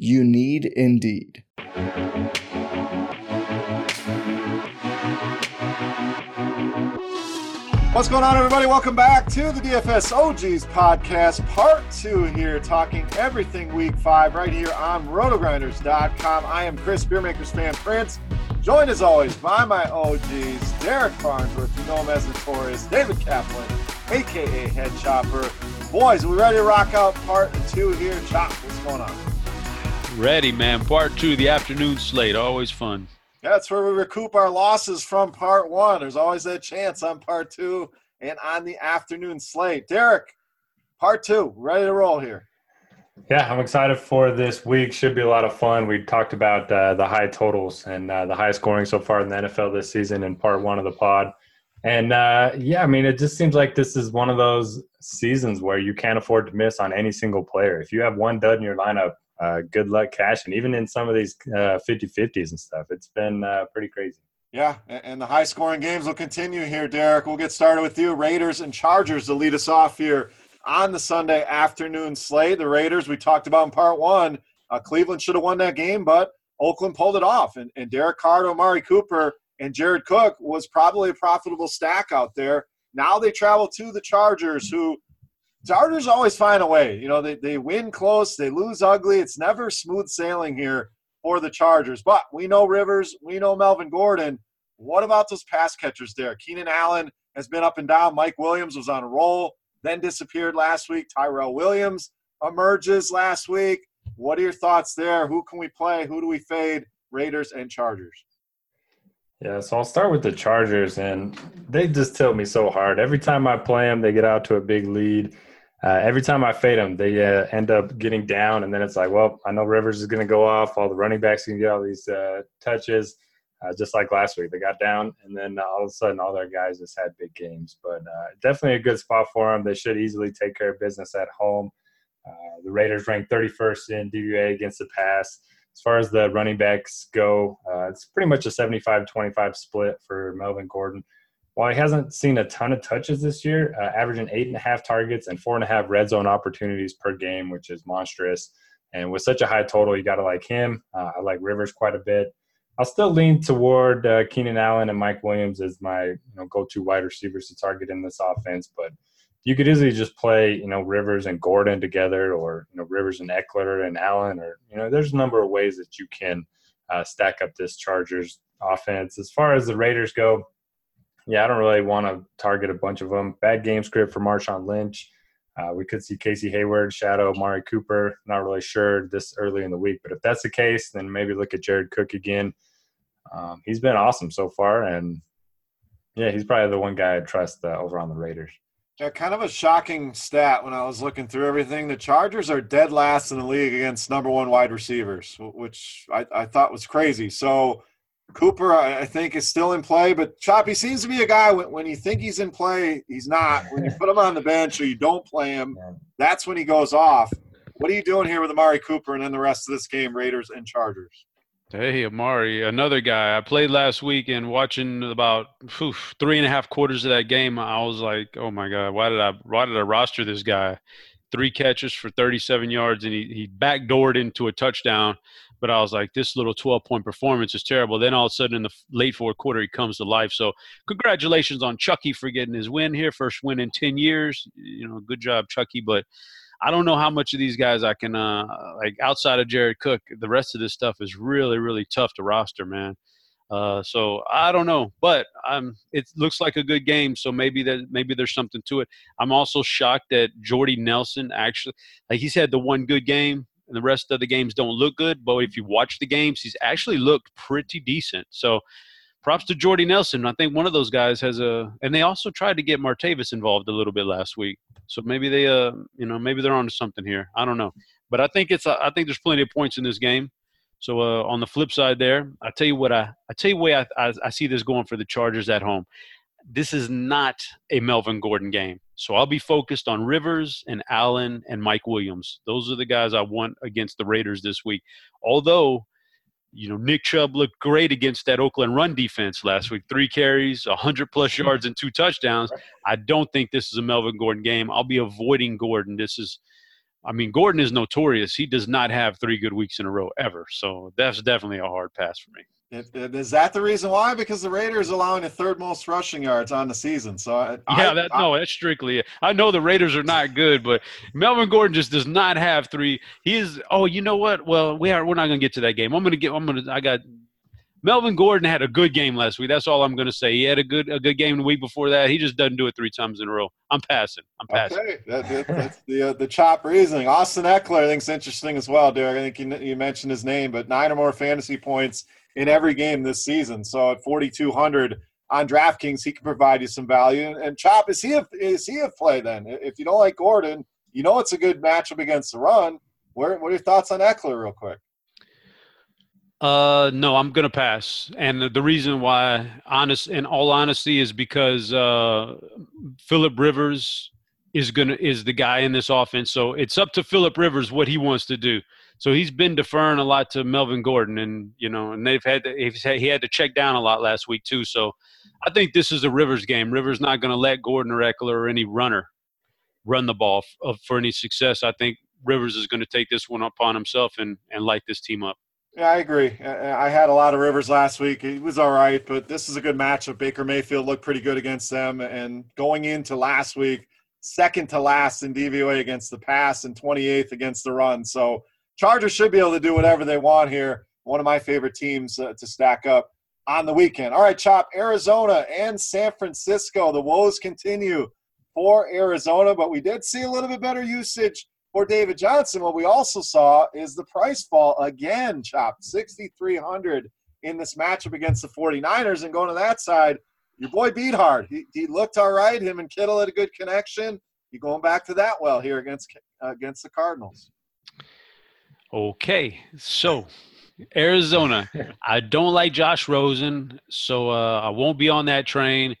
You need Indeed. What's going on, everybody? Welcome back to the DFS OGs podcast, part two here, talking everything week five right here on rotogrinders.com. I am Chris Beermakers fan Prince, joined as always by my OGs, Derek Farnsworth, you know him as Notorious, David Kaplan, aka Head Chopper. Boys, we ready to rock out part two here? Chop, what's going on? Ready, man. Part two, the afternoon slate. Always fun. That's where we recoup our losses from part one. There's always that chance on part two and on the afternoon slate. Derek, part two, ready to roll here. Yeah, I'm excited for this week. Should be a lot of fun. We talked about uh, the high totals and uh, the high scoring so far in the NFL this season in part one of the pod. And uh, yeah, I mean, it just seems like this is one of those seasons where you can't afford to miss on any single player. If you have one dud in your lineup, uh, good luck cashing, even in some of these uh, 50-50s and stuff. It's been uh, pretty crazy. Yeah, and the high scoring games will continue here, Derek. We'll get started with you. Raiders and Chargers to lead us off here on the Sunday afternoon slate. The Raiders, we talked about in part one. Uh, Cleveland should have won that game, but Oakland pulled it off. And, and Derek Carr, Amari Cooper, and Jared Cook was probably a profitable stack out there. Now they travel to the Chargers, who Chargers always find a way. You know, they, they win close, they lose ugly. It's never smooth sailing here for the Chargers. But we know Rivers, we know Melvin Gordon. What about those pass catchers there? Keenan Allen has been up and down. Mike Williams was on a roll, then disappeared last week. Tyrell Williams emerges last week. What are your thoughts there? Who can we play? Who do we fade? Raiders and Chargers. Yeah, so I'll start with the Chargers, and they just tilt me so hard. Every time I play them, they get out to a big lead uh, every time I fade them, they uh, end up getting down, and then it's like, well, I know Rivers is going to go off. All the running backs can get all these uh, touches, uh, just like last week. They got down, and then all of a sudden, all their guys just had big games. But uh, definitely a good spot for them. They should easily take care of business at home. Uh, the Raiders ranked 31st in DVOA against the pass. As far as the running backs go, it's pretty much a 75-25 split for Melvin Gordon while he hasn't seen a ton of touches this year, uh, averaging eight and a half targets and four and a half red zone opportunities per game, which is monstrous. And with such a high total, you got to like him. Uh, I like Rivers quite a bit. I'll still lean toward uh, Keenan Allen and Mike Williams as my you know go-to wide receivers to target in this offense, but you could easily just play you know Rivers and Gordon together, or you know Rivers and Ekeler and Allen, or you know there's a number of ways that you can uh, stack up this Chargers offense. As far as the Raiders go, yeah, I don't really want to target a bunch of them. Bad game script for Marshawn Lynch. Uh, we could see Casey Hayward, Shadow, Mari Cooper. Not really sure this early in the week, but if that's the case, then maybe look at Jared Cook again. Um, he's been awesome so far, and yeah, he's probably the one guy I trust uh, over on the Raiders. Yeah, kind of a shocking stat when I was looking through everything. The Chargers are dead last in the league against number one wide receivers, which I, I thought was crazy. So Cooper, I, think, is still in play, but Choppy seems to be a guy when, when you think he's in play, he's not. When you put him on the bench or you don't play him, that's when he goes off. What are you doing here with Amari Cooper and then the rest of this game, Raiders and Chargers? Hey, Amari, another guy. I played last week and watching about whew, three and a half quarters of that game, I was like, oh my God, why did I why did I roster this guy? Three catches for 37 yards and he, he backdoored into a touchdown but I was like, this little 12 point performance is terrible. Then all of a sudden in the late fourth quarter, he comes to life. So congratulations on Chucky for getting his win here, first win in 10 years. You know, good job, Chucky. But I don't know how much of these guys I can uh like outside of Jared Cook. The rest of this stuff is really really tough to roster, man. Uh, so I don't know, but um, it looks like a good game. So maybe that maybe there's something to it. I'm also shocked that Jordy Nelson actually, like he's had the one good game, and the rest of the games don't look good. But if you watch the games, he's actually looked pretty decent. So props to Jordy Nelson. I think one of those guys has a, and they also tried to get Martavis involved a little bit last week. So maybe they, uh, you know, maybe they're onto something here. I don't know, but I think it's, I think there's plenty of points in this game. So uh, on the flip side, there, I tell you what, I, I tell you way I, I, I see this going for the Chargers at home. This is not a Melvin Gordon game. So I'll be focused on Rivers and Allen and Mike Williams. Those are the guys I want against the Raiders this week. Although you know, Nick Chubb looked great against that Oakland run defense last week. Three carries, 100 plus yards, and two touchdowns. I don't think this is a Melvin Gordon game. I'll be avoiding Gordon. This is, I mean, Gordon is notorious. He does not have three good weeks in a row ever. So that's definitely a hard pass for me. Is that the reason why? Because the Raiders allowing the third most rushing yards on the season. So I, yeah, that, I, no, that's strictly. It. I know the Raiders are not good, but Melvin Gordon just does not have three. He is. Oh, you know what? Well, we are. We're not going to get to that game. I'm going to get. I'm going to. I got. Melvin Gordon had a good game last week. That's all I'm going to say. He had a good a good game the week before that. He just doesn't do it three times in a row. I'm passing. I'm passing. Okay, that, that, that's the uh, the chop reasoning. Austin Ekeler, I think, is interesting as well, Derek. I think you, you mentioned his name, but nine or more fantasy points in every game this season. So at 4,200 on DraftKings, he can provide you some value. And, Chop, is he a, is he a play then? If you don't like Gordon, you know it's a good matchup against the run. Where, what are your thoughts on Ekeler, real quick? Uh, no, I'm gonna pass, and the, the reason why, honest, in all honesty, is because uh, Philip Rivers is gonna is the guy in this offense. So it's up to Philip Rivers what he wants to do. So he's been deferring a lot to Melvin Gordon, and you know, and they've had, to, he had to check down a lot last week too. So I think this is a Rivers game. Rivers not going to let Gordon or Ekeler or any runner run the ball f- uh, for any success. I think Rivers is going to take this one upon himself and and light this team up. Yeah, I agree. I had a lot of Rivers last week. He was all right, but this is a good matchup. Baker Mayfield looked pretty good against them, and going into last week, second to last in DVOA against the pass and 28th against the run. So Chargers should be able to do whatever they want here. One of my favorite teams uh, to stack up on the weekend. All right, Chop, Arizona and San Francisco. The woes continue for Arizona, but we did see a little bit better usage for David Johnson. What we also saw is the price fall again, Chop, 6,300 in this matchup against the 49ers. And going to that side, your boy Beathard. He, he looked all right. Him and Kittle had a good connection. You going back to that well here against uh, against the Cardinals. Okay, so Arizona. I don't like Josh Rosen, so uh, I won't be on that train.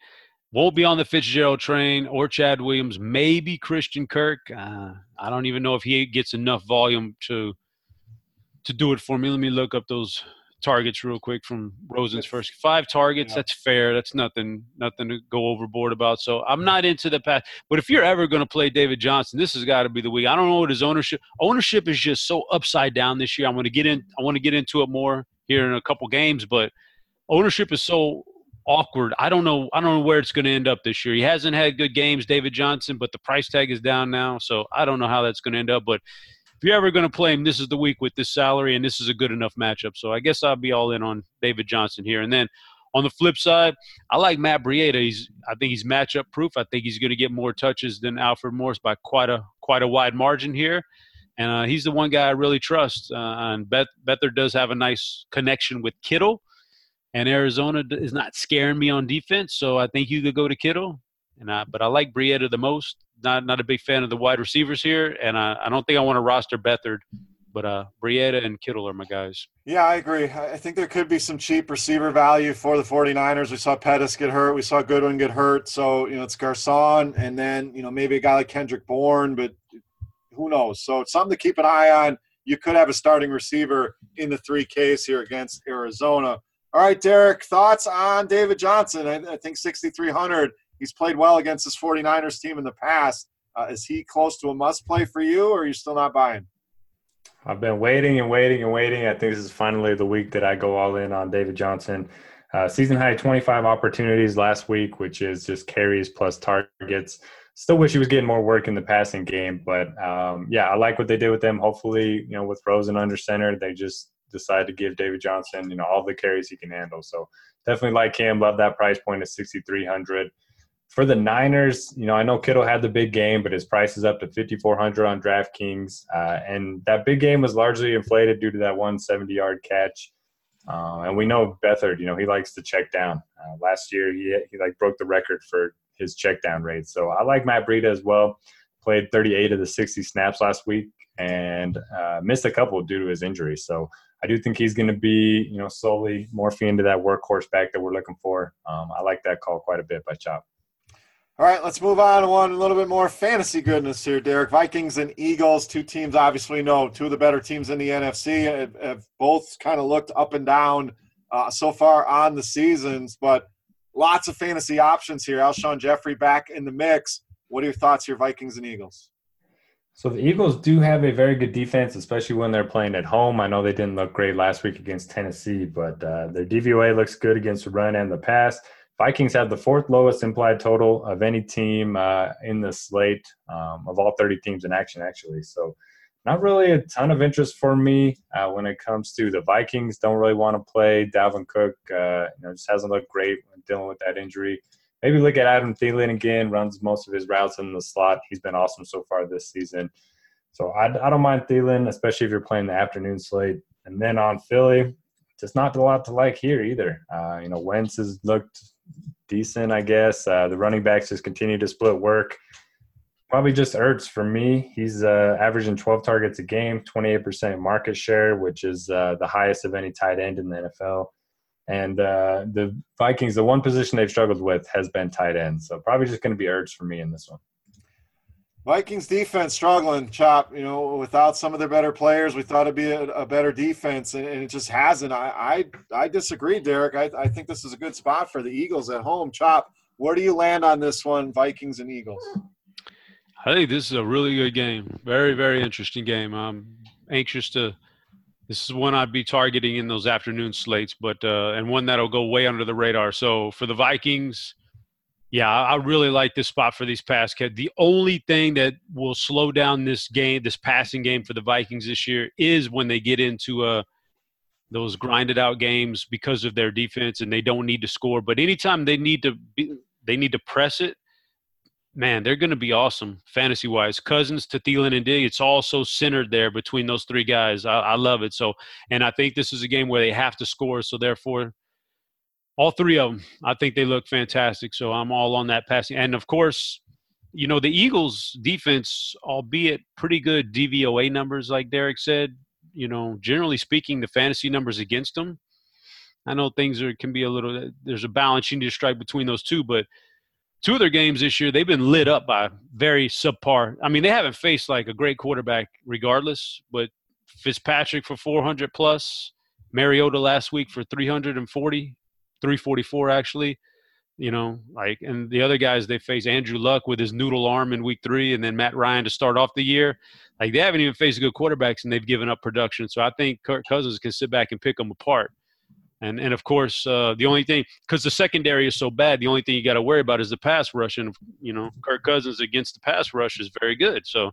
Won't be on the Fitzgerald train or Chad Williams. Maybe Christian Kirk. Uh, I don't even know if he gets enough volume to to do it for me. Let me look up those targets real quick from Rosen's first five targets. Yeah. That's fair. That's nothing nothing to go overboard about. So I'm not into the pass. But if you're ever going to play David Johnson, this has got to be the week. I don't know what his ownership ownership is just so upside down this year. I'm going to get in. I want to get into it more here in a couple games, but ownership is so awkward. I don't know. I don't know where it's going to end up this year. He hasn't had good games, David Johnson, but the price tag is down now, so I don't know how that's going to end up. But if you're ever going to play him, this is the week with this salary, and this is a good enough matchup. So I guess I'll be all in on David Johnson here. And then on the flip side, I like Matt Breida. He's I think he's matchup proof. I think he's going to get more touches than Alfred Morris by quite a quite a wide margin here. And uh, he's the one guy I really trust. Uh, and Beth, Beathard does have a nice connection with Kittle. And Arizona is not scaring me on defense, so I think you could go to Kittle. And I, but I like Breida the most not not a big fan of the wide receivers here, and I, I don't think I want to roster Beathard, but uh, Breida and Kittle are my guys. Yeah, I agree. I think there could be some cheap receiver value for the 49ers. We saw Pettis get hurt. We saw Goodwin get hurt. So, you know, it's Garcon and then, you know, maybe a guy like Kendrick Bourne, but who knows? So it's something to keep an eye on. You could have a starting receiver in the 3Ks here against Arizona. All right, Derek, thoughts on David Johnson? I, I think 6,300 He's played well against this 49ers team in the past. Uh, is he close to a must play for you, or are you still not buying? I've been waiting and waiting and waiting. I think this is finally the week that I go all in on David Johnson. Uh, season high 25 opportunities last week, which is just carries plus targets. Still wish he was getting more work in the passing game, but um, yeah, I like what they did with them. Hopefully, you know, with Rosen under center, they just decide to give David Johnson, you know, all the carries he can handle. So definitely like him. Love that price point of 6,300. For the Niners, you know, I know Kittle had the big game, but his price is up to 5,400 on DraftKings. Uh, and that big game was largely inflated due to that 170 yard catch. Uh, and we know Beathard, you know, he likes to check down. Uh, last year, he, he like broke the record for his check down rate. So I like Matt Breida as well. Played 38 of the 60 snaps last week and uh, missed a couple due to his injury. So I do think he's going to be, you know, slowly morphing into that workhorse back that we're looking for. Um, I like that call quite a bit by Chop. All right, let's move on to one a little bit more fantasy goodness here, Derek. Vikings and Eagles, two teams obviously know two of the better teams in the NFC, have, have both kind of looked up and down uh, so far on the seasons, but lots of fantasy options here. Alshon Jeffery back in the mix. What are your thoughts here, Vikings and Eagles? So the Eagles do have a very good defense, especially when they're playing at home. I know they didn't look great last week against Tennessee, but uh, their DVOA looks good against the run and the pass. Vikings have the fourth lowest implied total of any team uh, in the slate um, of all 30 teams in action, actually. So not really a ton of interest for me uh, when it comes to the Vikings. Don't really want to play Dalvin Cook. Uh, you know, just hasn't looked great dealing with that injury maybe look at Adam Thielen again. Runs most of his routes in the slot. He's been awesome so far this season. So I, I don't mind Thielen, especially if you're playing the afternoon slate. And then on Philly, just not a lot to like here either. Uh, you know, Wentz has looked decent, I guess. Uh, the running backs just continue to split work. Probably just Ertz for me. He's uh, averaging 12 targets a game, 28% market share, which is uh, the highest of any tight end in the NFL. And uh, the Vikings, the one position they've struggled with has been tight end. So probably just going to be Ertz for me in this one. Vikings defense struggling, Chop. You know, without some of their better players, we thought it'd be a, a better defense, and, and, it just hasn't. I I, I disagree, Derek. I, I think this is a good spot for the Eagles at home. Chop, where do you land on this one, Vikings and Eagles? I think this is a really good game. Very very interesting game. I'm anxious to this is one I'd be targeting in those afternoon slates, but uh, and one that'll go way under the radar. So for the Vikings, yeah, I really like this spot for these pass catch. The only thing that will slow down this game, this passing game for the Vikings this year, is when they get into uh, those grinded out games because of their defense and they don't need to score. But anytime they need to, be, they need to press it man, they're going to be awesome fantasy wise. Cousins to Thielen and Dig, it's all so centered there between those three guys. I, I, love it. So, and I think this is a game where they have to score. So, therefore, all three of them, I think they look fantastic. So, I'm all on that passing. And of course, you know, the Eagles' defense, albeit pretty good DVOA numbers, like Derek said, you know, generally speaking, the fantasy numbers against them. I know things are can be a little. There's a balance you need to strike between those two, but two of their games this year, they've been lit up by very subpar. I mean, they haven't faced like a great quarterback regardless, but Fitzpatrick for 400 plus, Mariota last week for 340, 344 actually. You know, like, and the other guys they face Andrew Luck with his noodle arm in week three, and then Matt Ryan to start off the year. Like, they haven't even faced good quarterbacks, and they've given up production. So I think Kirk Cousins can sit back and pick them apart. And and of course, uh, the only thing because the secondary is so bad, the only thing you got to worry about is the pass rush. And you know, Kirk Cousins against the pass rush is very good. So,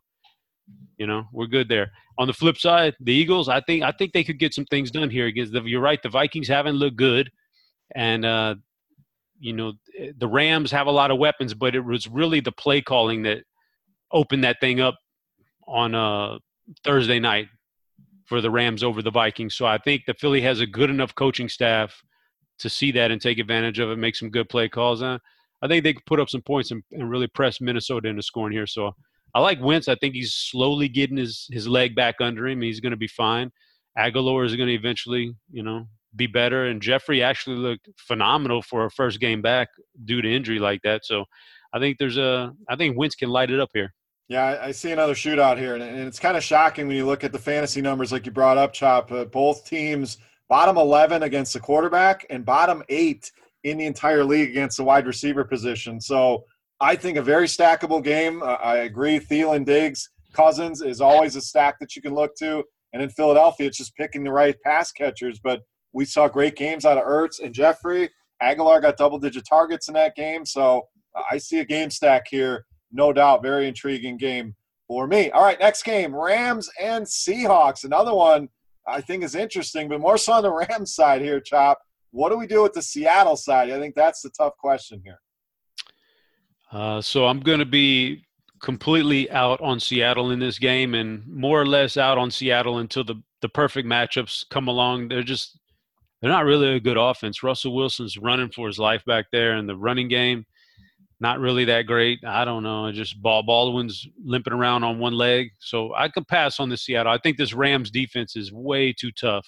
you know, we're good there. On the flip side, the Eagles, I think I think they could get some things done here against the. You're right, the Vikings haven't looked good, and uh, you know, the Rams have a lot of weapons, but it was really the play calling that opened that thing up on uh, Thursday night for the Rams over the Vikings. So I think the Philly has a good enough coaching staff to see that and take advantage of it, make some good play calls. Uh, I think they could put up some points and, and, really press Minnesota into scoring here. So I like Wentz. I think he's slowly getting his, his leg back under him. He's going to be fine. Agholor is going to eventually, you know, be better. And Jeffery actually looked phenomenal for a first game back due to injury like that. So I think there's a, I think Wentz can light it up here. Yeah, I see another shootout here, and it's kind of shocking when you look at the fantasy numbers, like you brought up, Chop. Uh, both teams bottom 11 against the quarterback and bottom eight in the entire league against the wide receiver position. So I think a very stackable game. Uh, I agree. Thielen, Diggs, Cousins is always a stack that you can look to. And in Philadelphia, it's just picking the right pass catchers. But we saw great games out of Ertz and Jeffery. Agholor got double digit targets in that game. So uh, I see a game stack here no doubt, very intriguing game for me. All right, next game Rams and Seahawks. Another one I think is interesting, but more so on the Rams side here, Chop. What do we do with the Seattle side? I think that's the tough question here. Uh, so I'm going to be completely out on Seattle in this game, and more or less out on Seattle until the the perfect matchups come along. They're just they're not really a good offense. Russell Wilson's running for his life back there in the running game not really that great. I don't know. Just Ball Baldwin's limping around on one leg, so I could pass on the Seattle. I think this Rams defense is way too tough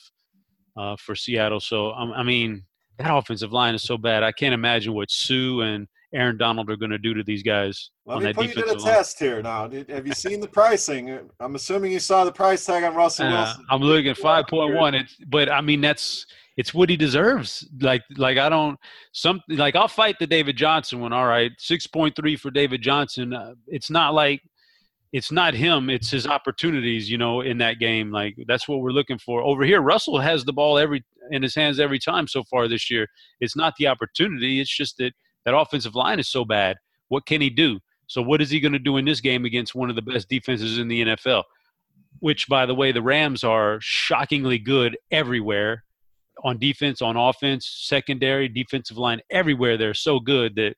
uh, for Seattle. So um, I mean, that offensive line is so bad. I can't imagine what Suh and Aaron Donald are going to do to these guys. Let me put you to the test here now. Have you seen the pricing? I'm assuming you saw the price tag on Russell uh, Wilson. I'm looking at 5.1. but I mean that's it's what he deserves. Like like I don't some like I'll fight the David Johnson one. All right, six point three for David Johnson. Uh, it's not like it's not him. It's his opportunities. You know, in that game. Like that's what we're looking for over here. Russell has the ball every in his hands every time so far this year. It's not the opportunity. It's just that that offensive line is so bad. What can he do? So what is he going to do in this game against one of the best defenses in the NFL? Which, by the way, the Rams are shockingly good everywhere on defense, on offense, secondary, defensive line, everywhere. They're so good that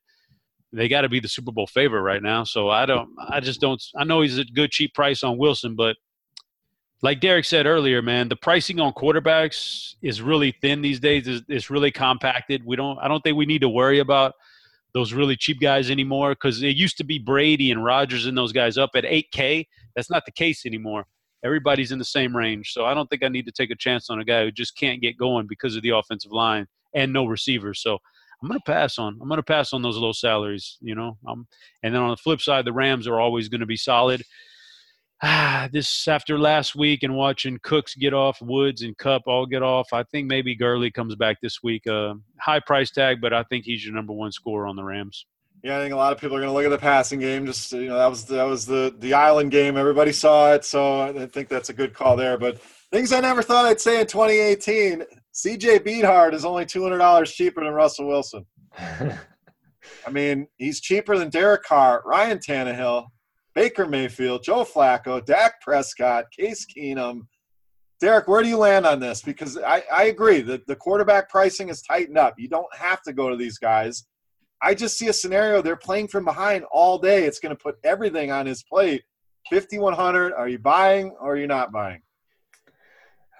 they got to be the Super Bowl favorite right now. So I don't, I just don't. I know he's a good cheap price on Wilson, but like Derek said earlier, man, the pricing on quarterbacks is really thin these days. It's, it's really compacted. We don't. I don't think we need to worry about those really cheap guys anymore because it used to be Brady and Rodgers and those guys up at 8K. That's not the case anymore everybody's in the same range. So I don't think I need to take a chance on a guy who just can't get going because of the offensive line and no receivers. So I'm going to pass on. I'm going to pass on those low salaries, you know. Um, and then on the flip side, the Rams are always going to be solid. Ah, this after last week and watching Cooks get off, Woods and Kupp all get off. I think maybe Gurley comes back this week. Uh, high price tag, but I think he's your number one scorer on the Rams. Yeah, I think a lot of people are going to look at the passing game. Just you know, that was that was the the island game. Everybody saw it, so I think that's a good call there. But things I never thought I'd say in 2018: CJ Beathard is only two hundred dollars cheaper than Russell Wilson. I mean, he's cheaper than Derek Carr, Ryan Tannehill, Baker Mayfield, Joe Flacco, Dak Prescott, Case Keenum. Derek, where do you land on this? Because I, I agree that the quarterback pricing is tightened up. You don't have to go to these guys I just see a scenario they're playing from behind all day. It's going to put everything on his plate. 5100 are you buying or are you not buying?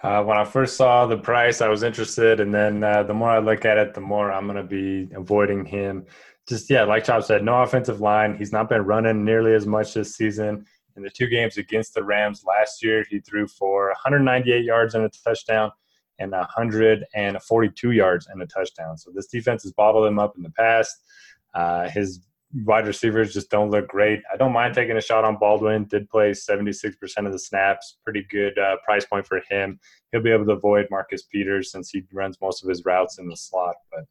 Uh, when I first saw the price, I was interested, and then uh, the more I look at it, the more I'm going to be avoiding him. Just yeah, like Chop said, no offensive line. He's not been running nearly as much this season. In the two games against the Rams last year, he threw for 198 yards and a touchdown and 142 yards and a touchdown. So this defense has bottled him up in the past. Uh, his wide receivers just don't look great. I don't mind taking a shot on Baldwin. Did play 76% of the snaps. Pretty good uh, price point for him. He'll be able to avoid Marcus Peters since he runs most of his routes in the slot. But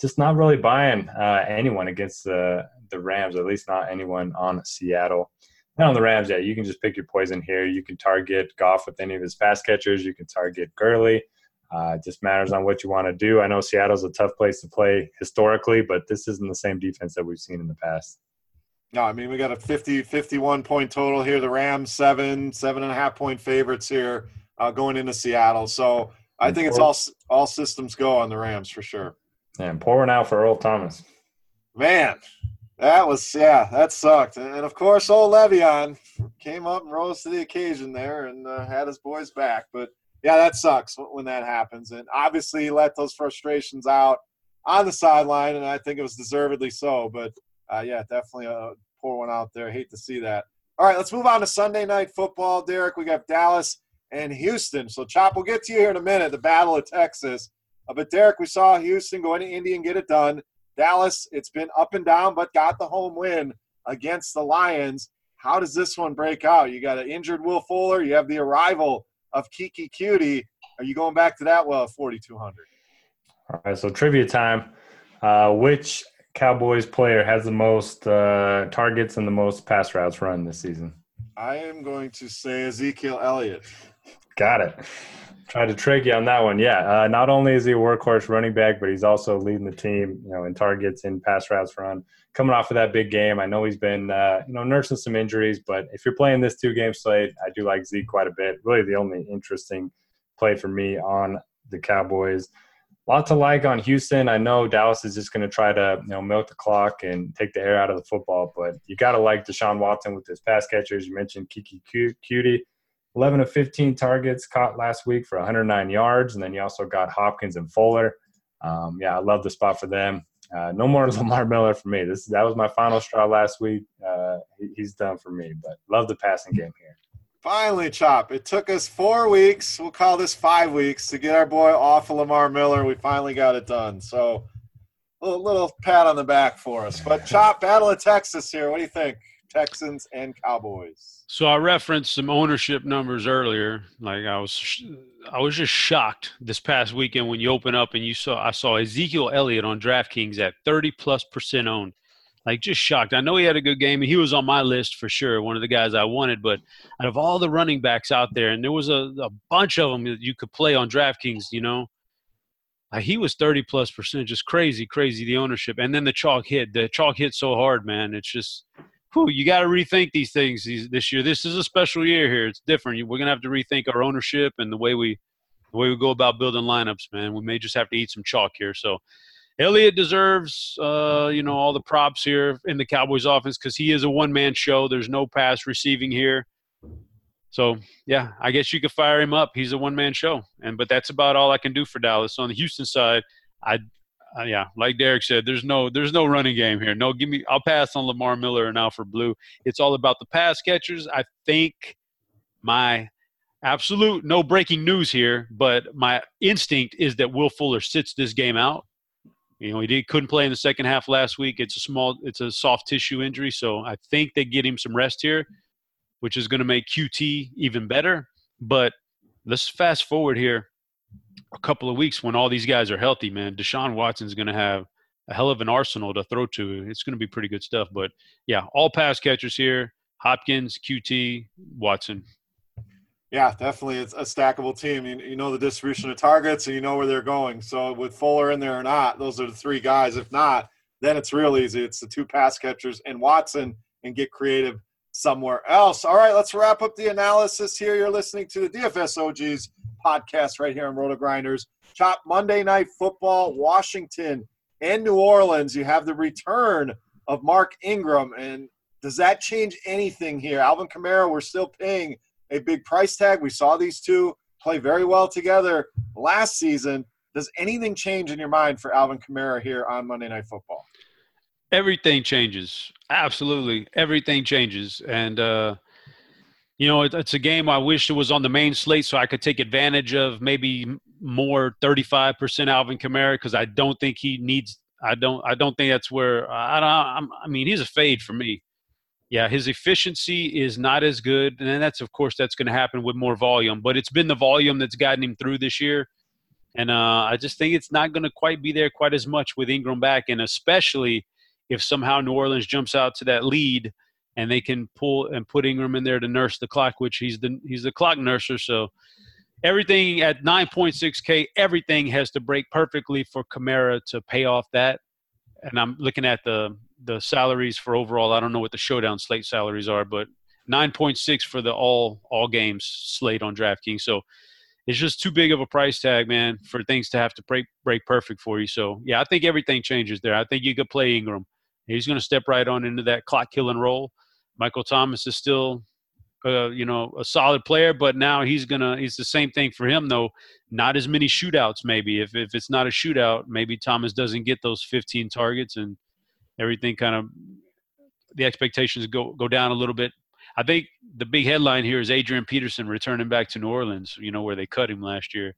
just not really buying uh, anyone against the the Rams, at least not anyone on Seattle. Not on the Rams yet. You can just pick your poison here. You can target Goff with any of his pass catchers. You can target Gurley. Uh, it just matters on what you want to do. I know Seattle's a tough place to play historically, but this isn't the same defense that we've seen in the past. No, I mean we got a 50, 51 point total here. The Rams seven, seven and a half point favorites here uh, going into Seattle. So I think it's all all systems go on the Rams for sure. And pouring out for Earl Thomas. Man, that was yeah, that sucked. And of course, old Le'Veon came up and rose to the occasion there and uh, had his boys back. But yeah, that sucks when that happens. And obviously, he let those frustrations out on the sideline, and I think it was deservedly so. But uh, yeah, definitely a poor one out there. Hate to see that. All right, let's move on to Sunday night football, Derek. We got Dallas and Houston. So, Chop, we'll get to you here in a minute. The Battle of Texas. Uh, but Derek, we saw Houston go into Indy and get it done. Dallas, it's been up and down, but got the home win against the Lions. How does this one break out? You got an injured Will Fuller. You have the arrival of Keke Coutee. Are you going back to that well 4,200? All right, so trivia time. Uh, which Cowboys player has the most uh, targets and the most pass routes run this season? I am going to say Ezekiel Elliott. Got it. Tried to trick you on that one. Yeah. Uh, not only is he a workhorse running back, but he's also leading the team, you know, in targets, in pass routes run. Coming off of that big game, I know he's been, uh, you know, nursing some injuries, but if you're playing this two game slate, I do like Zeke quite a bit. Really the only interesting play for me on the Cowboys. Lot to like on Houston. I know Dallas is just going to try to, you know, milk the clock and take the air out of the football, but you got to like Deshaun Watson with his pass catchers. You mentioned Keke Coutee 11 of 15 targets caught last week for 109 yards. And then you also got Hopkins and Fuller. Um, yeah, I love the spot for them. Uh, no more Lamar Miller for me. This that was my final straw last week. Uh, he's done for me, but love the passing game here. Finally, Chop. It took us four weeks. We'll call this five weeks to get our boy off of Lamar Miller. We finally got it done. So, a little, little pat on the back for us. But Chop, Battle of Texas here. What do you think? Texans and Cowboys. So I referenced some ownership numbers earlier. Like I was, I was just shocked this past weekend when you open up and you saw I saw Ezekiel Elliott on DraftKings at 30 plus percent owned. Like just shocked. I know he had a good game and he was on my list for sure, one of the guys I wanted. But out of all the running backs out there, and there was a, a bunch of them that you could play on DraftKings, you know, he was 30 plus percent, just crazy, crazy the ownership. And then the chalk hit. The chalk hit so hard, man. It's just whew, you got to rethink these things this year. This is a special year here. It's different. We're gonna have to rethink our ownership and the way we the way we go about building lineups, man. We may just have to eat some chalk here. So Elliott deserves, uh, you know, all the props here in the Cowboys offense because he is a one man show. There's no pass receiving here. So yeah, I guess you could fire him up. He's a one man show, and but that's about all I can do for Dallas. On the Houston side, I uh, yeah, like Derek said, there's no there's no running game here. No, give me. I'll pass on Lamar Miller and Alfred Blue. It's all about the pass catchers. I think my absolute no breaking news here, but my instinct is that Will Fuller sits this game out. You know, he did, couldn't play in the second half last week. It's a small, it's a soft tissue injury, so I think they get him some rest here, which is going to make QT even better. But let's fast forward here a couple of weeks when all these guys are healthy, man, Deshaun Watson's going to have a hell of an arsenal to throw to. It's going to be pretty good stuff. But yeah, all pass catchers here: Hopkins, QT, Watson. Yeah, definitely, it's a stackable team. You, you know the distribution of targets, and you know where they're going. So with Fuller in there or not, those are the three guys. If not, then it's real easy. It's the two pass catchers and Watson, and get creative somewhere else. All right, let's wrap up the analysis here. You're listening to the DFS OGs podcast right here on Roto Grinders. Chop Monday Night Football, Washington and New Orleans. You have the return of Mark Ingram. And does that change anything here? Alvin Kamara, we're still paying a big price tag. We saw these two play very well together last season. Does anything change in your mind for Alvin Kamara here on Monday Night Football? Everything changes. Absolutely. Everything changes. And, uh, you know, it, it's a game I wish it was on the main slate so I could take advantage of maybe more 35% Alvin Kamara because I don't think he needs. I don't. I don't think that's where. I don't. I'm, I mean, he's a fade for me. Yeah, his efficiency is not as good, and that's of course that's going to happen with more volume. But it's been the volume that's gotten him through this year, and uh, I just think it's not going to quite be there quite as much with Ingram back, and especially if somehow New Orleans jumps out to that lead and they can pull and put Ingram in there to nurse the clock, which he's the he's the clock nurser. So everything at 9.6k, everything has to break perfectly for Kamara to pay off that. And I'm looking at the the salaries for overall. I don't know what the showdown slate salaries are, but 9.6 for the all all games slate on DraftKings. So it's just too big of a price tag, man, for things to have to break break perfect for you. So yeah, I think everything changes there. I think you could play Ingram. He's going to step right on into that clock killing role. Michael Thomas is still, uh, you know, a solid player, but now he's gonna. It's the same thing for him though. Not as many shootouts, maybe. If if it's not a shootout, maybe Thomas doesn't get those 15 targets and everything kind of the expectations go go down a little bit. I think the big headline here is Adrian Peterson returning back to New Orleans. You know where they cut him last year,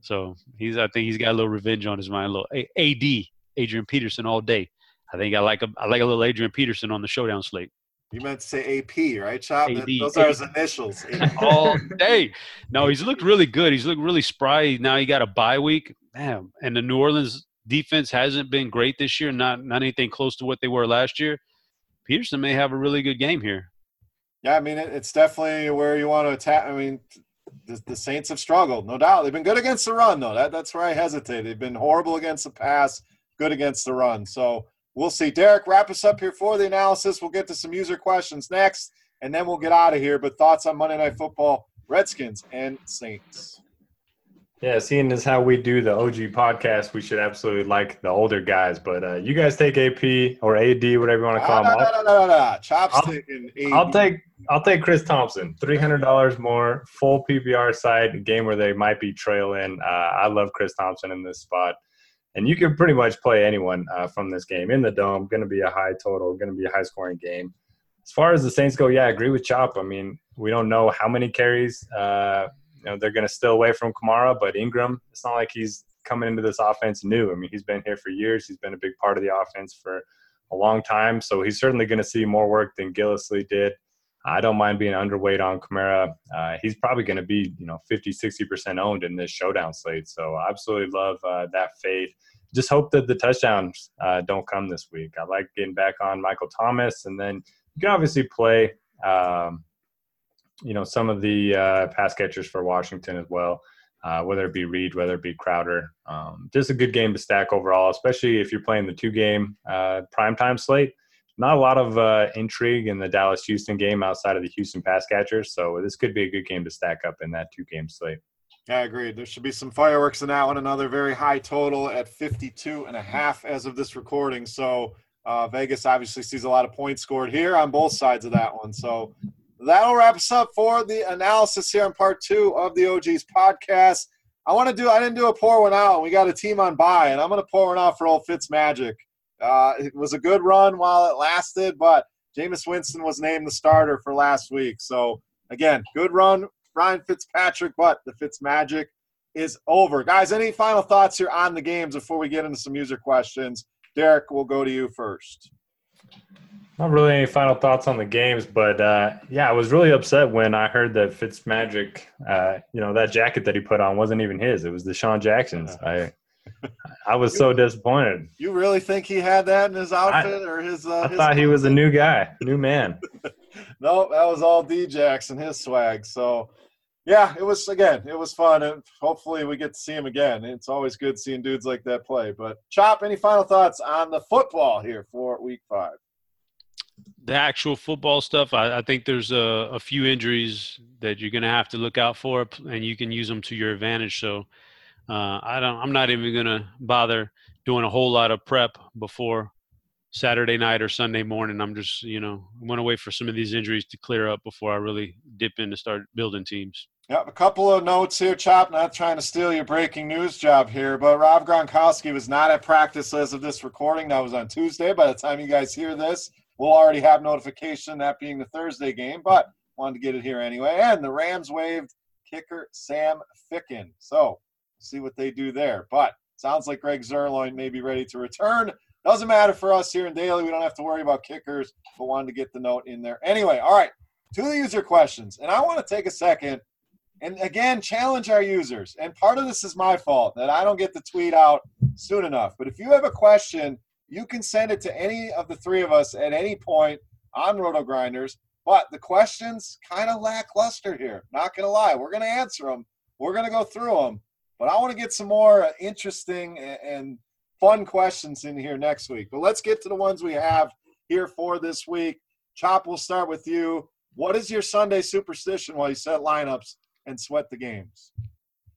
so he's. I think he's got a little revenge on his mind. A little AD Adrian Peterson all day. I think I like a I like a little Adrian Peterson on the showdown slate. You meant to say AP, right, Chop? Those are his initials. all day. No, he's looked really good. He's looked really spry. Now he got a bye week. Man, and the New Orleans defense hasn't been great this year. Not not anything close to what they were last year. Peterson may have a really good game here. Yeah, I mean, it's definitely where you want to attack. I mean, the, the Saints have struggled, no doubt. They've been good against the run, though. That, that's where I hesitate. They've been horrible against the pass, good against the run. So we'll see. Derek, wrap us up here for the analysis. We'll get to some user questions next, and then we'll get out of here. But thoughts on Monday Night Football, Redskins and Saints? Yeah, seeing as how we do the OG podcast, we should absolutely like the older guys. But uh, you guys take AP or AD, whatever you want to call no, them. No, no, no, no, no. Chopstick and AD. I'll take I'll take Chris Thompson. Three hundred dollars more, full PPR side game where they might be trailing. Uh, I love Chris Thompson in this spot, and you can pretty much play anyone uh, from this game in the dome. Going to be a high total. Going to be a high scoring game. As far as the Saints go, yeah, I agree with Chop. I mean, we don't know how many carries. Uh, you know, they're going to steal away from Kamara, but Ingram, it's not like he's coming into this offense new. I mean, he's been here for years. He's been a big part of the offense for a long time. So he's certainly going to see more work than Gillislee did. I don't mind being underweight on Kamara. Uh, he's probably going to be, you know, 50, 60% owned in this showdown slate. So I absolutely love uh, that fade. Just hope that the touchdowns uh, don't come this week. I like getting back on Michael Thomas. And then you can obviously play um, you know some of the uh, pass catchers for Washington as well, uh, whether it be Reed, whether it be Crowder. Um, just a good game to stack overall, especially if you're playing the two game uh, primetime slate. Not a lot of uh, intrigue in the Dallas Houston game outside of the Houston pass catchers, so this could be a good game to stack up in that two game slate. Yeah, I agree. There should be some fireworks in that one. Another very high total at 52 and a half as of this recording. So uh, Vegas obviously sees a lot of points scored here on both sides of that one. So that'll wrap us up for the analysis here in part two of the OGs podcast. I want to do, I didn't do a pour one out. We got a team on by, and I'm going to pour one out for old Fitz Magic. Uh, it was a good run while it lasted, but Jameis Winston was named the starter for last week. So, again, good run, Ryan Fitzpatrick, but the Fitz Magic is over. Guys, any final thoughts here on the games before we get into some user questions? Derek, we'll go to you first. Not really any final thoughts on the games, but uh, yeah, I was really upset when I heard that Fitzmagic, uh, you know, that jacket that he put on wasn't even his. It was DeSean Jackson's. I I was so disappointed. You really think he had that in his outfit I, or his? Uh, I his thought he was a new guy, new man. no, that was all D Jackson, his swag. So, yeah, it was again, it was fun, and hopefully we get to see him again. It's always good seeing dudes like that play. But Chop, any final thoughts on the football here for Week Five? the actual football stuff, I, I think there's a, a, few injuries that you're going to have to look out for, and you can use them to your advantage. So uh, I don't. I'm not even to bother doing a whole lot of prep before Saturday night or Sunday morning. I'm just, you know, I'm going to wait for some of these injuries to clear up before I really dip in to start building teams. Yep, a couple of notes here, Chop. Not trying to steal your breaking news job here, but Rob Gronkowski was not at practice as of this recording. That was on Tuesday. By the time you guys hear this, We'll already have notification, that being the Thursday game, but wanted to get it here anyway. And the Rams waived kicker Sam Ficken. So see what they do there. But sounds like Greg Zuerlein may be ready to return. Doesn't matter for us here in Daily. We don't have to worry about kickers, but wanted to get the note in there. Anyway, all right, to the user questions. And I want to take a second and again challenge our users. And part of this is my fault that I don't get the tweet out soon enough. But if you have a question you can send it to any of the three of us at any point on Roto Grinders. But the questions kind of lackluster here. Not going to lie. We're going to answer them. We're going to go through them. But I want to get some more uh, interesting and fun questions in here next week. But let's get to the ones we have here for this week. Chop, we'll start with you. What is your Sunday superstition while you set lineups and sweat the games?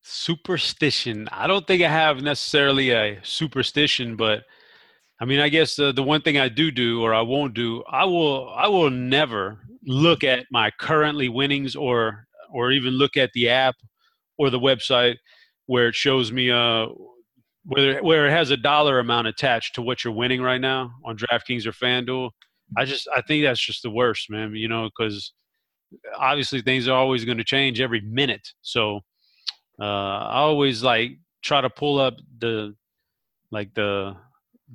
Superstition. I don't think I have necessarily a superstition, but – I mean, I guess the the one thing I do do or I won't do, I will I will never look at my currently winnings or or even look at the app or the website where it shows me uh where where it has a dollar amount attached to what you're winning right now on DraftKings or FanDuel. I just I think that's just the worst, man. You know, because obviously things are always going to change every minute. So uh, I always like try to pull up the like the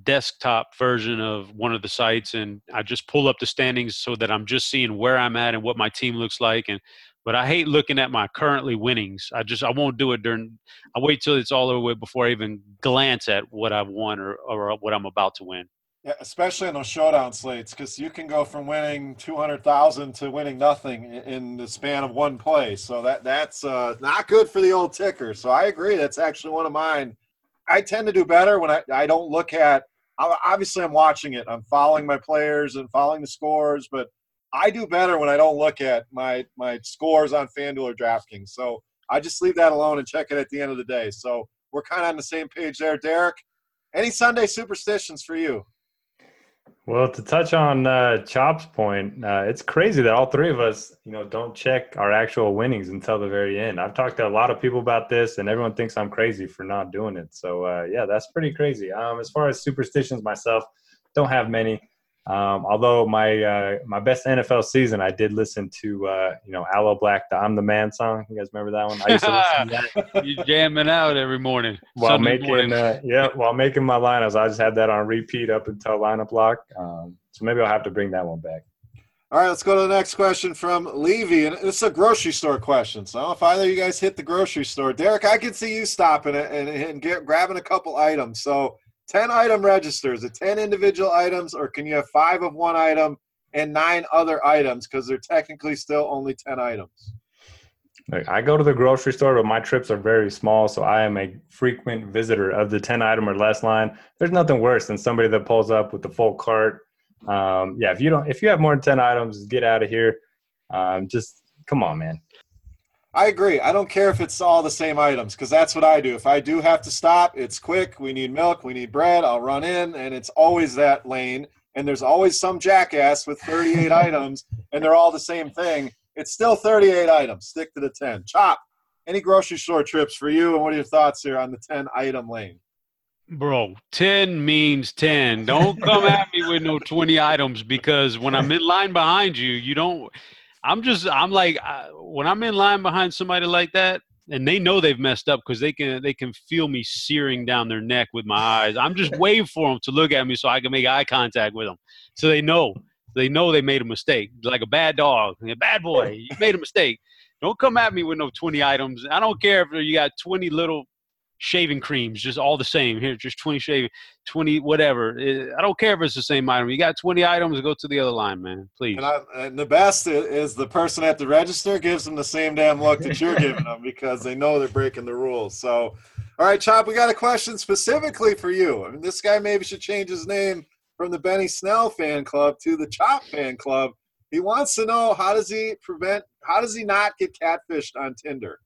desktop version of one of the sites and I just pull up the standings so that I'm just seeing where I'm at and what my team looks like and but I hate looking at my currently winnings. I just I won't do it during I wait till it's all over with before I even glance at what I've won or, or what I'm about to win. Yeah, especially in those showdown slates, because you can go from winning two hundred thousand to winning nothing in the span of one play. So that that's uh, not good for the old ticker. So I agree. That's actually one of mine. I tend to do better when I, I don't look at. Obviously, I'm watching it. I'm following my players and following the scores, but I do better when I don't look at my my scores on FanDuel or DraftKings. So I just leave that alone and check it at the end of the day. So we're kind of on the same page there, Derek. Any Sunday superstitions for you? Well, to touch on uh, Chop's point, uh, it's crazy that all three of us, you know, don't check our actual winnings until the very end. I've talked to a lot of people about this, and everyone thinks I'm crazy for not doing it. So, uh, yeah, that's pretty crazy. Um, as far as superstitions myself, don't have many. Um, although my uh, my best NFL season, I did listen to uh, you know Aloe Blacc, the "I'm the Man" song. You guys remember that one? I used to listen to that. you jamming out every morning while Sunday making morning. Uh, yeah while making my lineups. I just had that on repeat up until lineup lock. Um, so maybe I'll have to bring that one back. All right, let's go to the next question from Levy, and it's a grocery store question. So if either of you guys hit the grocery store, Derek, I can see you stopping it and, and get, grabbing a couple items. So 10 item registers, it 10 individual items, or can you have five of one item and nine other items because they're technically still only 10 items? I go to the grocery store, but my trips are very small, so I am a frequent visitor of the 10 item or less line. There's nothing worse than somebody that pulls up with the full cart. Um, yeah, if you don't, if you have more than 10 items, get out of here. Um, just come on, man. I agree. I don't care if it's all the same items because that's what I do. If I do have to stop, it's quick. We need milk, we need bread. I'll run in, and it's always that lane. And there's always some jackass with 38 items, and they're all the same thing. It's still 38 items. Stick to the 10. Chop. Any grocery store trips for you, and what are your thoughts here on the 10 item lane? Bro, 10 means 10. Don't come at me with no 20 items because when I'm in line behind you, you don't I'm just I'm like I, when I'm in line behind somebody like that, and they know they've messed up because they can they can feel me searing down their neck with my eyes. I'm just waiting for them to look at me so I can make eye contact with them, so they know they know they made a mistake, like a bad dog, a bad boy. You made a mistake. Don't come at me with no 20 items. I don't care if you got 20 little shaving creams, just all the same. Here, just 20 shaving, 20 whatever. Eh, I don't care if it's the same item. You got 20 items, go to the other line, man, please. And, I, uh, and the best is the person at the register gives them the same damn look that you're giving them because they know they're breaking the rules. So, all right, Chop, we got a question specifically for you. I mean, this guy maybe should change his name from the Benny Snell fan club to the Chop fan club. He wants to know how does he prevent, how does he not get catfished on Tinder?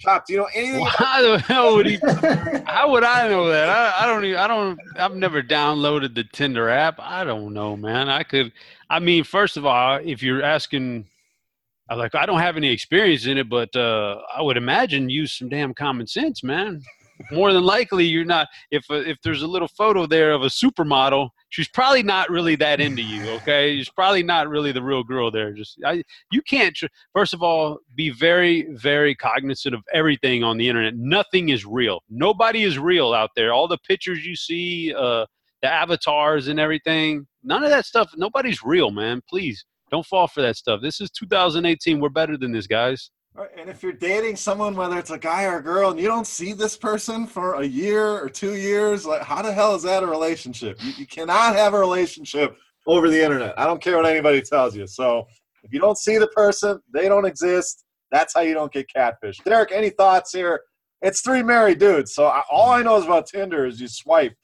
Chop, do you know anything? how the hell would he? how would I know that? I, I don't even. I don't. I've never downloaded the Tinder app. I don't know, man. I could. I mean, first of all, if you're asking, I like I don't have any experience in it, but uh, I would imagine use some damn common sense, man more than likely you're not if uh, if there's a little photo there of a supermodel she's probably not really that into you okay? She's probably not really the real girl there. Just I, you can't first of all be very very cognizant of everything on the internet. Nothing is real. Nobody is real out there. All the pictures you see uh the avatars and everything none of that stuff nobody's real man. Please don't fall for that stuff. This is 2018 we're better than this guys and if you're dating someone, whether it's a guy or a girl, and you don't see this person for a year or two years, like how the hell is that a relationship? You, you cannot have a relationship over the internet. I don't care what anybody tells you. So if you don't see the person, they don't exist. That's how you don't get catfish. Derek, any thoughts here? It's three married dudes, so I, all I know is about Tinder is you swipe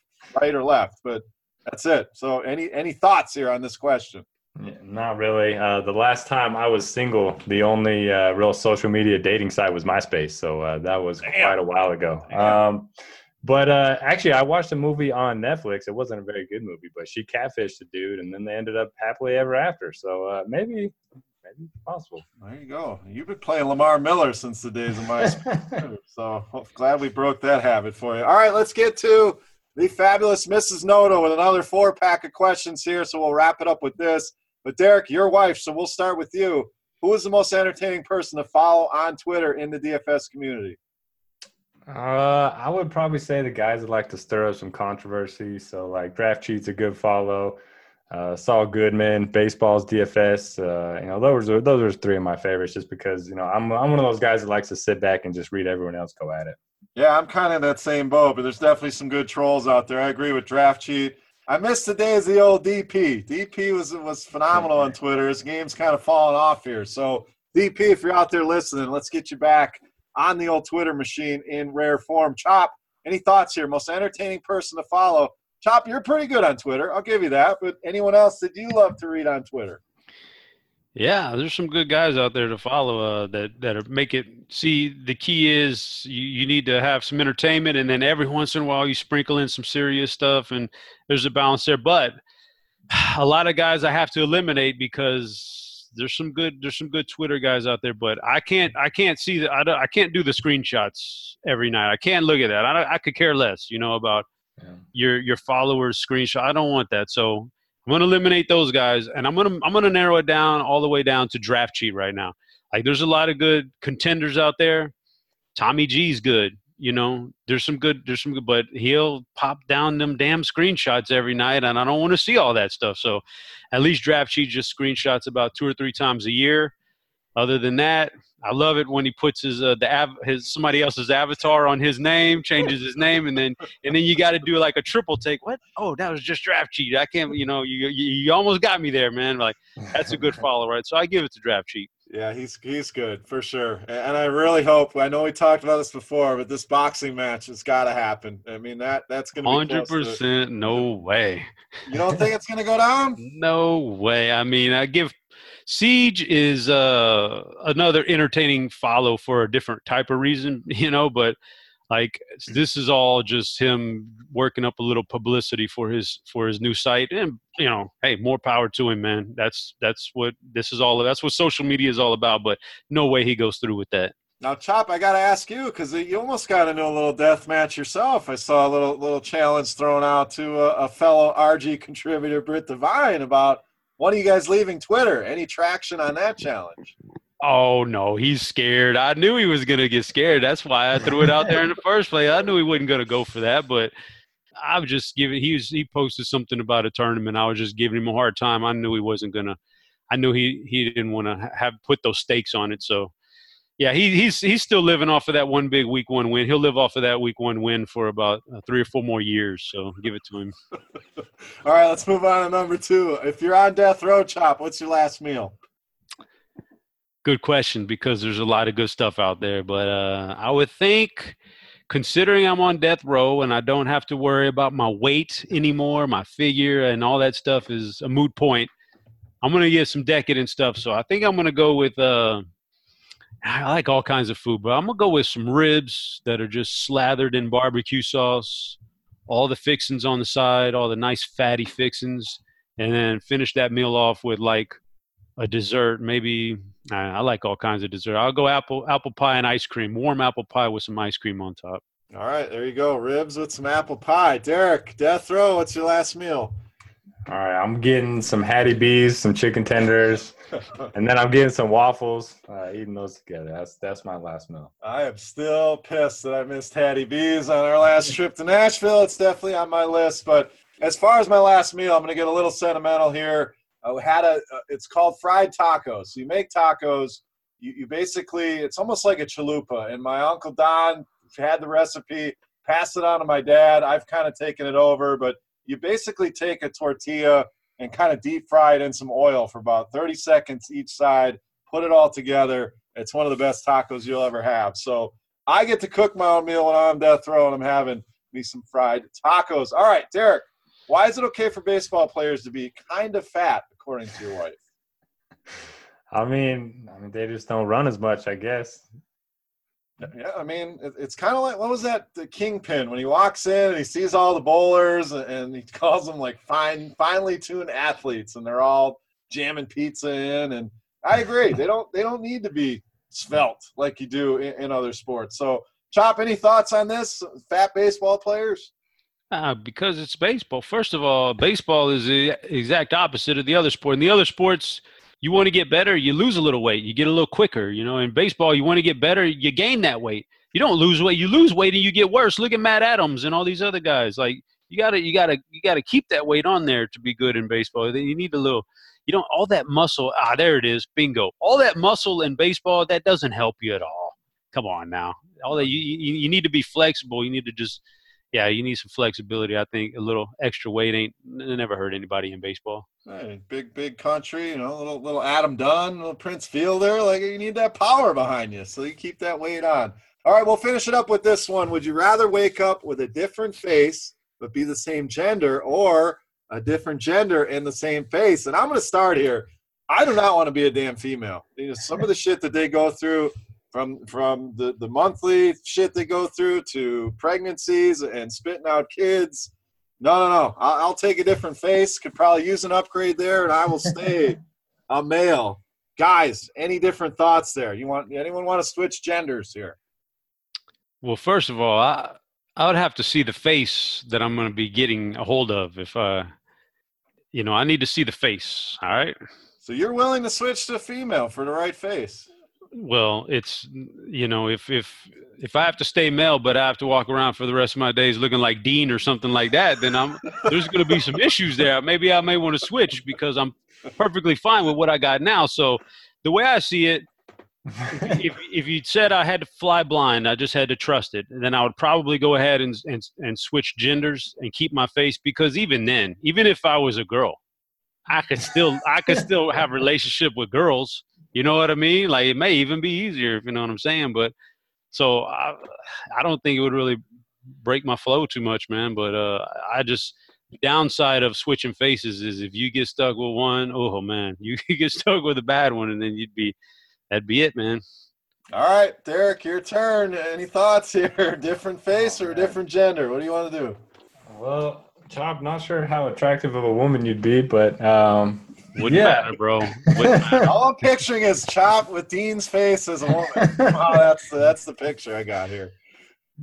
right or left, but that's it. So any any thoughts here on this question? Not really. Uh, the last time I was single, the only uh, real social media dating site was MySpace. So uh, that was Damn. quite a while ago. Um, but uh, actually, I watched a movie on Netflix. It wasn't a very good movie, but she catfished a dude, and then they ended up happily ever after. So uh, maybe, maybe possible. There you go. You've been playing Lamar Miller since the days of MySpace. so glad we broke that habit for you. All right, let's get to the fabulous Mrs. Noto with another four pack of questions here. So we'll wrap it up with this. But Derek, your wife, so we'll start with you. Who is the most entertaining person to follow on Twitter in the DFS community? Uh, I would probably say the guys that like to stir up some controversy. So like Draft Cheat's a good follow. Uh, Saul Goodman, baseball's DFS. Uh, you know, those are those are three of my favorites, just because you know I'm I'm one of those guys that likes to sit back and just read everyone else go at it. Yeah, I'm kind of that same boat, but there's definitely some good trolls out there. I agree with Draft Cheat. I missed the days of the old DP. DP was was phenomenal on Twitter. His game's kind of falling off here. So DP, if you're out there listening, let's get you back on the old Twitter machine in rare form. Chop, any thoughts here? Most entertaining person to follow. Chop, you're pretty good on Twitter. I'll give you that. But anyone else that you love to read on Twitter? Yeah, there's some good guys out there to follow uh, that that are, make it. See, the key is you, you need to have some entertainment, and then every once in a while you sprinkle in some serious stuff, and there's a balance there. But a lot of guys I have to eliminate because there's some good there's some good Twitter guys out there, but I can't I can't see that I, I can't do the screenshots every night. I can't look at that. I, I could care less, you know, about yeah. your your followers screenshot. I don't want that. So I'm gonna eliminate those guys, and I'm gonna I'm gonna narrow it down all the way down to draft cheat right now. Like there's a lot of good contenders out there. Tommy G's good. You know, there's some good, there's some good, but he'll pop down them damn screenshots every night, and I don't want to see all that stuff. So, at least draft cheat just screenshots about two or three times a year. Other than that, I love it when he puts his uh, the av- his somebody else's avatar on his name, changes his name, and then and then you got to do like a triple take. What? Oh, that was just draft cheat. I can't. You know, you, you you almost got me there, man. Like that's a good follow, right? So I give it to draft cheat. Yeah, he's he's good for sure, and I really hope. I know we talked about this before, but this boxing match has got to happen. I mean that that's going to hundred percent. No way. You don't think it's going to go down? no way. I mean, I give Siege is uh, another entertaining follow for a different type of reason, you know, but like this is all just him working up a little publicity for his for his new site. And you know hey more power to him man. That's that's what this is all that's what social media is all about but no way he goes through with that. Now chop i gotta ask you because you almost got into a little death match yourself. I saw a little little challenge thrown out to a, a fellow rg contributor britt devine about one of you guys leaving Twitter. Any traction on that challenge? Oh no, he's scared. I knew he was gonna get scared. That's why I threw it out there in the first place. I knew he wasn't gonna go for that, but I was just giving. He was he posted something about a tournament. I was just giving him a hard time. I knew he wasn't gonna. I knew he he didn't want to have put those stakes on it. So yeah, he, he's he's still living off of that one big week one win. He'll live off of that week one win for about uh, three or four more years. So give it to him. All right, let's move on to number two. If you're on death row, chop, what's your last meal? Good question because there's a lot of good stuff out there, but uh, I would think, considering I'm on death row and I don't have to worry about my weight anymore, my figure and all that stuff is a moot point. I'm gonna get some decadent stuff, so I think I'm gonna go with. Uh, I like all kinds of food, but I'm gonna go with some ribs that are just slathered in barbecue sauce, all the fixings on the side, all the nice fatty fixings, and then finish that meal off with like a dessert. Maybe I, I like all kinds of dessert. I'll go apple apple pie and ice cream, warm apple pie with some ice cream on top. All right, there you go. Ribs with some apple pie. Derek, death row. What's your last meal? All right, I'm getting some Hattie B's, some chicken tenders, and then I'm getting some waffles. Uh, eating those together. That's that's my last meal. I am still pissed that I missed Hattie B's on our last trip to Nashville. It's definitely on my list. But as far as my last meal, I'm going to get a little sentimental here. I had a. Uh, it's called fried tacos. So you make tacos. You, you basically, it's almost like a chalupa. And my uncle Don had the recipe, passed it on to my dad. I've kind of taken it over, but you basically take a tortilla and kind of deep fry it in some oil for about 30 seconds each side, put it all together. It's one of the best tacos you'll ever have. So I get to cook my own meal when I'm death row and I'm having me some fried tacos. All right, Derek, why is it okay for baseball players to be kind of fat, according to your wife? I mean, I mean, they just don't run as much, I guess. Yeah, I mean, it's kind of like what was that the Kingpin when he walks in and he sees all the bowlers and he calls them like fine, finely tuned athletes, and they're all jamming pizza in. And I agree, they don't they don't need to be svelte like you do in, in other sports. So, Chop, any thoughts on this? Fat baseball players? Uh, because it's baseball. First of all, baseball is the exact opposite of the other sport. In the other sports, you want to get better, you lose a little weight, you get a little quicker. You know, in baseball, you want to get better, you gain that weight. You don't lose weight, you lose weight and you get worse. Look at Matt Adams and all these other guys. Like you gotta, you gotta, you gotta keep that weight on there to be good in baseball. You need a little, you know, all that muscle. Ah, there it is, bingo. All that muscle in baseball that doesn't help you at all. Come on now, all that you, you, you need to be flexible. You need to just yeah, you need some flexibility. I think a little extra weight ain't never hurt anybody in baseball. Hey, big big country, you know, little little Adam Dunn, little Prince Fielder. Like you need that power behind you, so you keep that weight on. All right, we'll finish it up with this one. Would you rather wake up with a different face but be the same gender, or a different gender in the same face? And I'm going to start here. I do not want to be a damn female. You know, some of the shit that they go through from from the, the monthly shit they go through to pregnancies and spitting out kids. No, no, no. I'll, I'll take a different face. Could probably use an upgrade there, and I will stay a male. Guys, any different thoughts there? You want anyone want to switch genders here? Well, first of all, I I would have to see the face that I'm going to be getting a hold of if uh you know, I need to see the face, all right? So you're willing to switch to female for the right face? Well, it's you know, if if if I have to stay male, but I have to walk around for the rest of my days looking like Dean or something like that, then I'm there's going to be some issues there. Maybe I may want to switch because I'm perfectly fine with what I got now. So the way I see it, if if you said I had to fly blind, I just had to trust it, then I would probably go ahead and and and switch genders and keep my face because even then, even if I was a girl, I could still I could still have relationship with girls. You know what I mean? Like it may even be easier, if you know what I'm saying. But so I I don't think it would really break my flow too much, man. But uh, I just downside of switching faces is if you get stuck with one, oh man, you get stuck with a bad one, and then you'd be that'd be it, man. All right, Derek, your turn. Any thoughts here? different face or a different gender? What do you want to do? Well, Chop, not sure how attractive of a woman you'd be, but um, Wouldn't Yeah. matter, bro. Wouldn't matter. All I'm picturing is Chop with Dean's face as a woman. Wow, that's the, that's the picture I got here.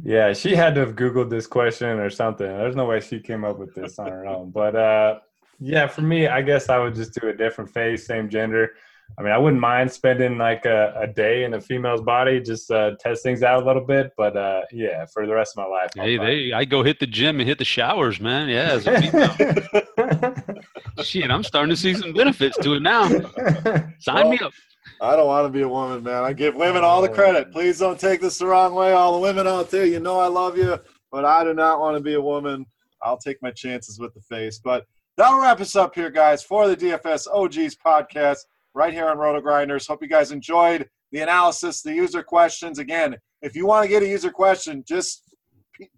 yeah, she had to have Googled this question or something. There's no way she came up with this on her own. But uh, yeah, for me, I guess I would just do a different face, same gender. I mean, I wouldn't mind spending like a, a day in a female's body, just uh, test things out a little bit. But uh, yeah, for the rest of my life, I'll Hey, they, I go hit the gym and hit the showers, man. Yeah, shit, I'm starting to see some benefits to it now. Sign me up. I don't want to be a woman, man. I give women all the oh. credit. Please don't take this the wrong way. All the women out there, you know I love you, but I do not want to be a woman. I'll take my chances with the face. But that'll wrap us up here, guys, for the DFS OGs podcast right here on Roto Grinders. Hope you guys enjoyed the analysis, the user questions. Again, if you want to get a user question, just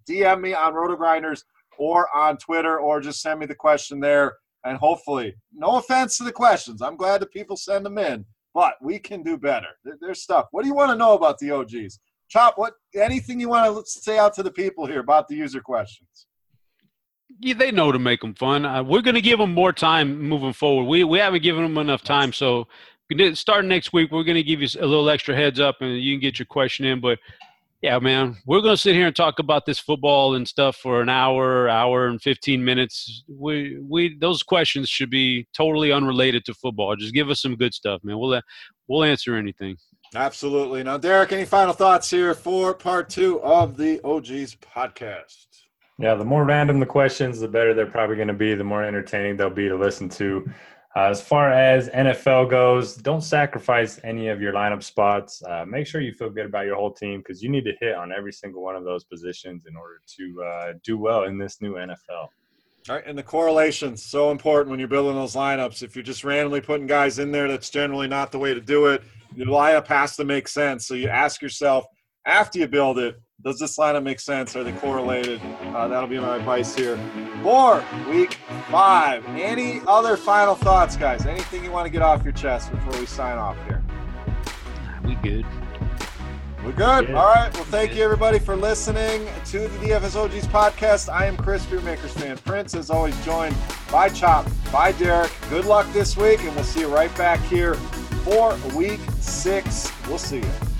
DM me on Roto Grinders or on Twitter, or just send me the question there. And hopefully, no offense to the questions, I'm glad that people send them in but we can do better. There's stuff. What do you want to know about the OGs? Chop, what anything you want to say out to the people here about the user questions? Yeah, they know to make them fun. Uh, we're going to give them more time moving forward. We we haven't given them enough time, so starting next week, we're going to give you a little extra heads up, and you can get your question in. But yeah, man, we're going to sit here and talk about this football and stuff for an hour, hour and fifteen minutes. We we those questions should be totally unrelated to football. Just give us some good stuff, man. We'll we'll answer anything. Absolutely. Now, Derek, any final thoughts here for part two of the OGs podcast? Yeah, the more random the questions, the better they're probably going to be, the more entertaining they'll be to listen to. Uh, as far as NFL goes, don't sacrifice any of your lineup spots. Uh, make sure you feel good about your whole team because you need to hit on every single one of those positions in order to uh, do well in this new NFL. All right, and the correlation's so important when you're building those lineups. If you're just randomly putting guys in there, that's generally not the way to do it. Your lineup has to make sense. So you ask yourself after you build it, does this lineup make sense? Are they correlated? Uh, that'll be my advice here for week five. Any other final thoughts, guys? Anything you want to get off your chest before we sign off here? We good. We're good. Yeah. All right. Well, thank you everybody for listening to the DFSOGs podcast. I am Chris Beermakers fan. Prince is always joined by Chop, by Derek. Good luck this week, and we'll see you right back here for week six. We'll see you.